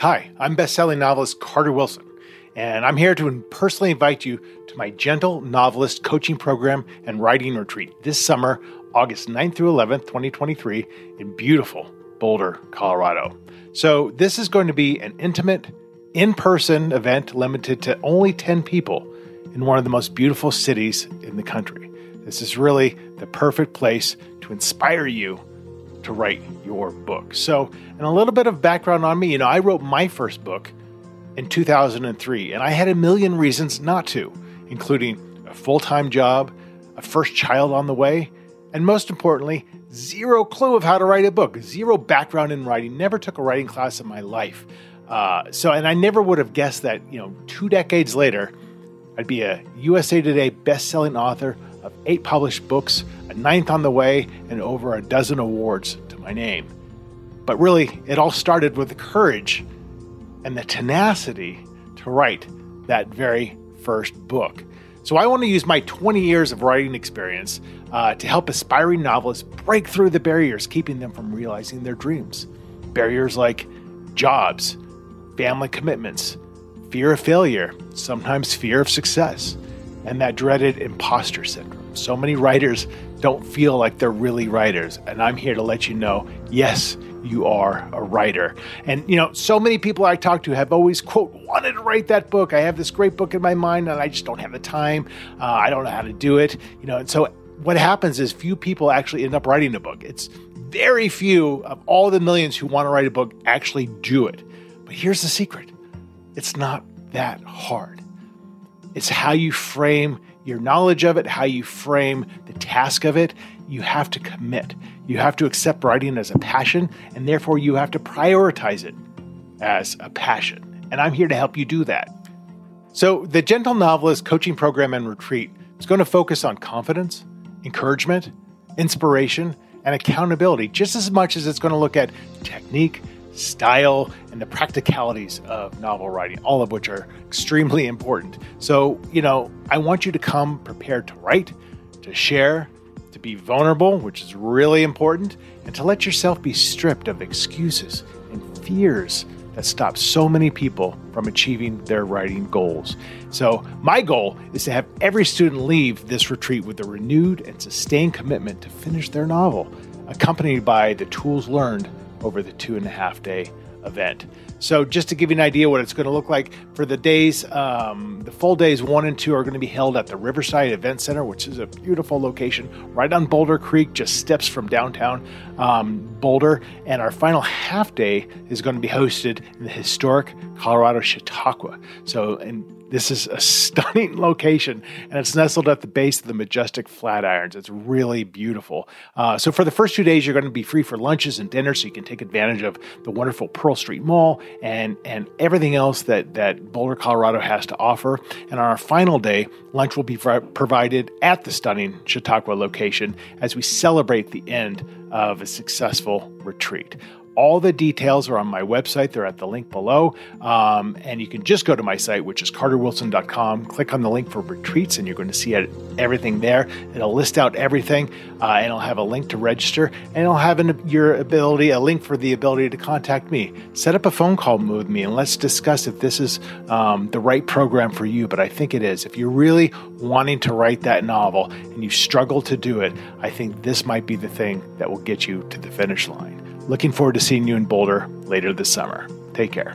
Hi, I'm best-selling novelist Carter Wilson, and I'm here to personally invite you to my Gentle Novelist coaching program and writing retreat this summer, August 9th through 11th, 2023, in beautiful Boulder, Colorado. So, this is going to be an intimate, in person event limited to only 10 people in one of the most beautiful cities in the country. This is really the perfect place to inspire you to write your book. So, and a little bit of background on me, you know, I wrote my first book in 2003, and I had a million reasons not to, including a full time job, a first child on the way, and most importantly, zero clue of how to write a book, zero background in writing, never took a writing class in my life. Uh, so, and I never would have guessed that, you know, two decades later, I'd be a USA Today best-selling author of eight published books, a ninth on the way, and over a dozen awards to my name. But really, it all started with the courage and the tenacity to write that very first book. So I want to use my 20 years of writing experience uh, to help aspiring novelists break through the barriers keeping them from realizing their dreams. Barriers like jobs, family commitments, fear of failure, sometimes fear of success, and that dreaded imposter syndrome. So many writers don't feel like they're really writers. And I'm here to let you know yes, you are a writer. And, you know, so many people I talk to have always, quote, wanted to write that book. I have this great book in my mind and I just don't have the time. Uh, I don't know how to do it. You know, and so what happens is few people actually end up writing a book. It's very few of all the millions who want to write a book actually do it. But here's the secret it's not that hard. It's how you frame your knowledge of it, how you frame the task of it. You have to commit. You have to accept writing as a passion, and therefore you have to prioritize it as a passion. And I'm here to help you do that. So, the Gentle Novelist coaching program and retreat is going to focus on confidence, encouragement, inspiration, and accountability just as much as it's going to look at technique, style, and the practicalities of novel writing, all of which are extremely important. So, you know, I want you to come prepared to write, to share, to be vulnerable, which is really important, and to let yourself be stripped of excuses and fears that stop so many people from achieving their writing goals. So, my goal is to have every student leave this retreat with a renewed and sustained commitment to finish their novel, accompanied by the tools learned over the two and a half day event. So, just to give you an idea what it's going to look like for the days, um, the full days one and two are going to be held at the Riverside Event Center, which is a beautiful location right on Boulder Creek, just steps from downtown um, Boulder. And our final half day is going to be hosted in the historic Colorado Chautauqua. So, and this is a stunning location, and it's nestled at the base of the majestic Flatirons. It's really beautiful. Uh, so, for the first two days, you're going to be free for lunches and dinners, so you can take advantage of the wonderful Pearl Street Mall and and everything else that that Boulder, Colorado has to offer. And on our final day, lunch will be provided at the stunning Chautauqua location as we celebrate the end of a successful retreat. All the details are on my website. They're at the link below. Um, and you can just go to my site, which is carterwilson.com, click on the link for retreats, and you're going to see everything there. It'll list out everything, uh, and it'll have a link to register, and it'll have an, your ability, a link for the ability to contact me. Set up a phone call with me, and let's discuss if this is um, the right program for you. But I think it is. If you're really wanting to write that novel and you struggle to do it, I think this might be the thing that will get you to the finish line. Looking forward to seeing you in Boulder later this summer. Take care.